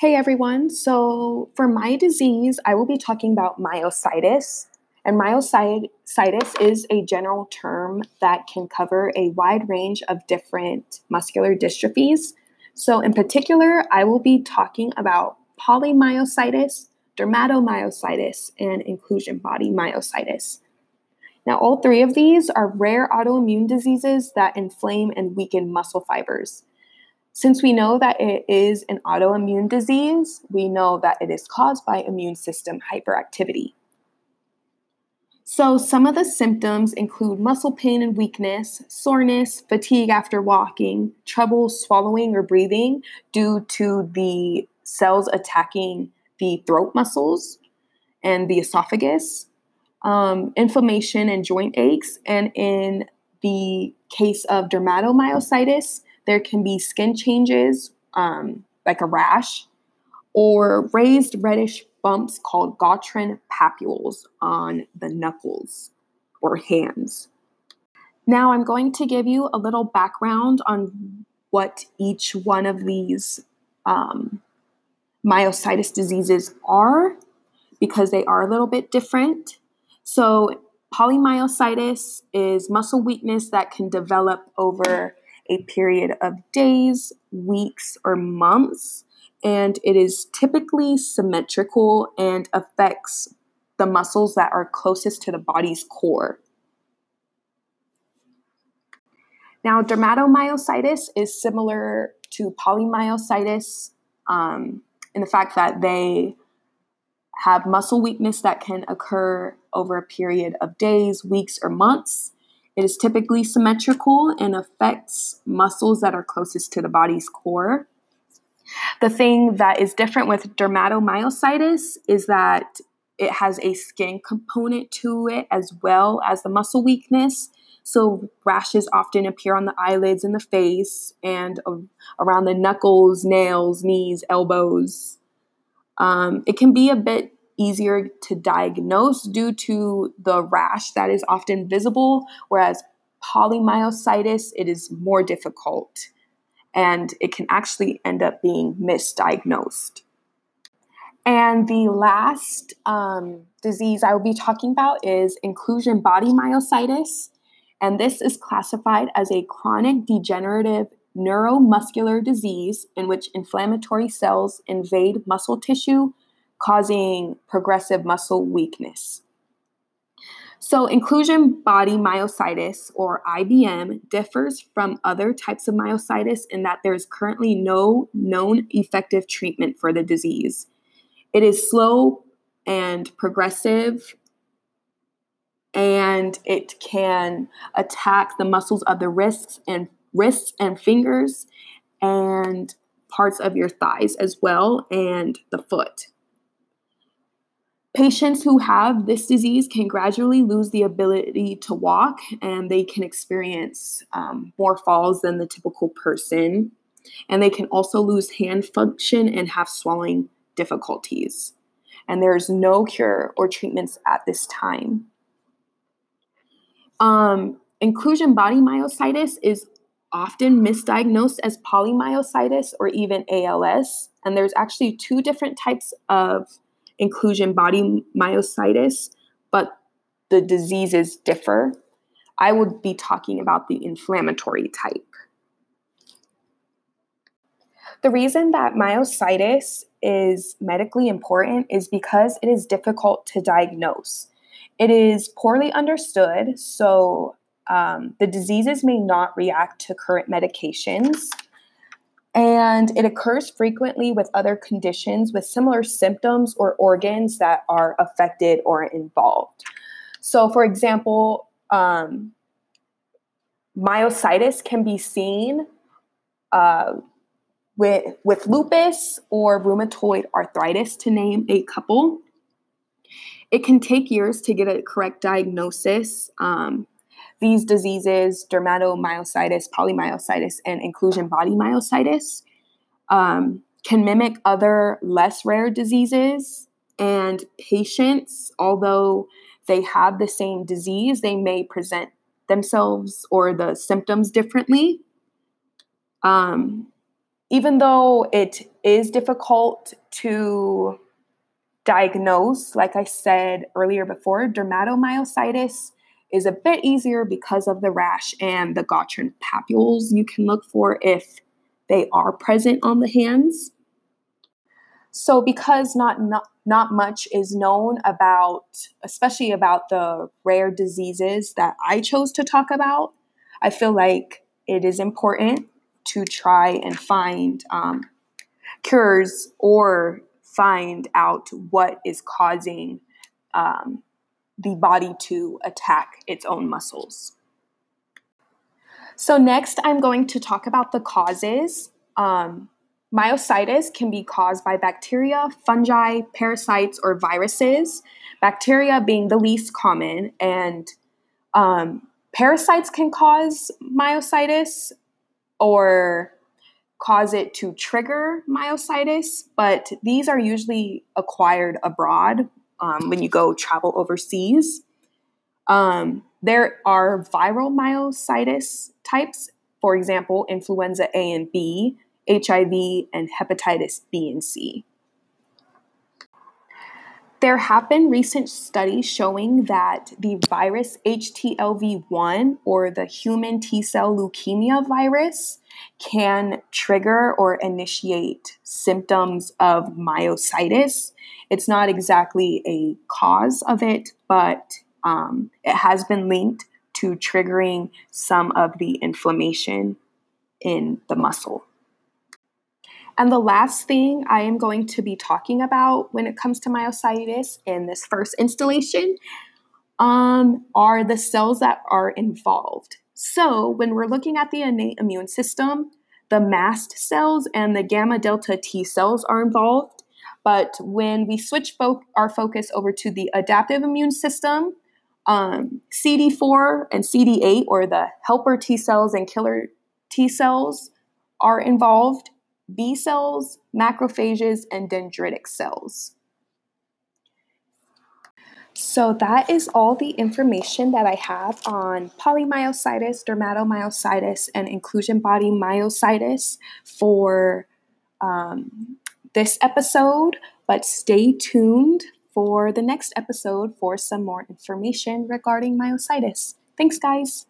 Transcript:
Hey everyone, so for my disease, I will be talking about myositis. And myositis is a general term that can cover a wide range of different muscular dystrophies. So, in particular, I will be talking about polymyositis, dermatomyositis, and inclusion body myositis. Now, all three of these are rare autoimmune diseases that inflame and weaken muscle fibers. Since we know that it is an autoimmune disease, we know that it is caused by immune system hyperactivity. So, some of the symptoms include muscle pain and weakness, soreness, fatigue after walking, trouble swallowing or breathing due to the cells attacking the throat muscles and the esophagus, um, inflammation and joint aches, and in the case of dermatomyositis, there can be skin changes, um, like a rash, or raised reddish bumps called Gottron papules on the knuckles or hands. Now, I'm going to give you a little background on what each one of these um, myositis diseases are because they are a little bit different. So, polymyositis is muscle weakness that can develop over a period of days, weeks, or months, and it is typically symmetrical and affects the muscles that are closest to the body's core. Now, dermatomyositis is similar to polymyositis um, in the fact that they have muscle weakness that can occur over a period of days, weeks, or months. It is typically symmetrical and affects muscles that are closest to the body's core. The thing that is different with dermatomyositis is that it has a skin component to it as well as the muscle weakness. So, rashes often appear on the eyelids and the face and around the knuckles, nails, knees, elbows. Um, it can be a bit easier to diagnose due to the rash that is often visible, whereas polymyositis, it is more difficult and it can actually end up being misdiagnosed. And the last um, disease I will be talking about is inclusion body myositis. And this is classified as a chronic degenerative neuromuscular disease in which inflammatory cells invade muscle tissue causing progressive muscle weakness. So, inclusion body myositis, or IBM, differs from other types of myositis in that there is currently no known effective treatment for the disease. It is slow and progressive, and it can attack the muscles of the wrists and wrists and fingers, and parts of your thighs as well, and the foot. Patients who have this disease can gradually lose the ability to walk and they can experience um, more falls than the typical person. And they can also lose hand function and have swallowing difficulties. And there's no cure or treatments at this time. Um, inclusion body myositis is often misdiagnosed as polymyositis or even ALS. And there's actually two different types of inclusion body myositis, but the diseases differ. I would be talking about the inflammatory type. The reason that myositis is medically important is because it is difficult to diagnose. It is poorly understood, so um, the diseases may not react to current medications and it occurs frequently with other conditions with similar symptoms or organs that are affected or involved. So, for example, um, myositis can be seen uh, with, with lupus or rheumatoid arthritis, to name a couple. It can take years to get a correct diagnosis. Um, these diseases, dermatomyositis, polymyositis, and inclusion body myositis, um, can mimic other less rare diseases. And patients, although they have the same disease, they may present themselves or the symptoms differently. Um, even though it is difficult to diagnose. Like I said earlier before, dermatomyositis is a bit easier because of the rash and the Gottron papules you can look for if they are present on the hands. So, because not, not not much is known about, especially about the rare diseases that I chose to talk about, I feel like it is important to try and find um, cures or find out what is causing um, the body to attack its own muscles. So, next, I'm going to talk about the causes. Um, myositis can be caused by bacteria, fungi, parasites, or viruses, bacteria being the least common, and um, parasites can cause myositis or cause it to trigger myositis, but these are usually acquired abroad um, when you go travel overseas. Um, there are viral myositis types, for example, influenza A and B, HIV, and hepatitis B and C. There have been recent studies showing that the virus HTLV1 or the human T cell leukemia virus can trigger or initiate symptoms of myositis. It's not exactly a cause of it, but um, it has been linked to triggering some of the inflammation in the muscle. And the last thing I am going to be talking about when it comes to myositis in this first installation um, are the cells that are involved. So, when we're looking at the innate immune system, the mast cells and the gamma delta T cells are involved. But when we switch fo- our focus over to the adaptive immune system, um, CD4 and CD8, or the helper T cells and killer T cells, are involved. B cells, macrophages, and dendritic cells. So that is all the information that I have on polymyositis, dermatomyositis, and inclusion body myositis for um, this episode. But stay tuned for the next episode for some more information regarding myositis. Thanks, guys.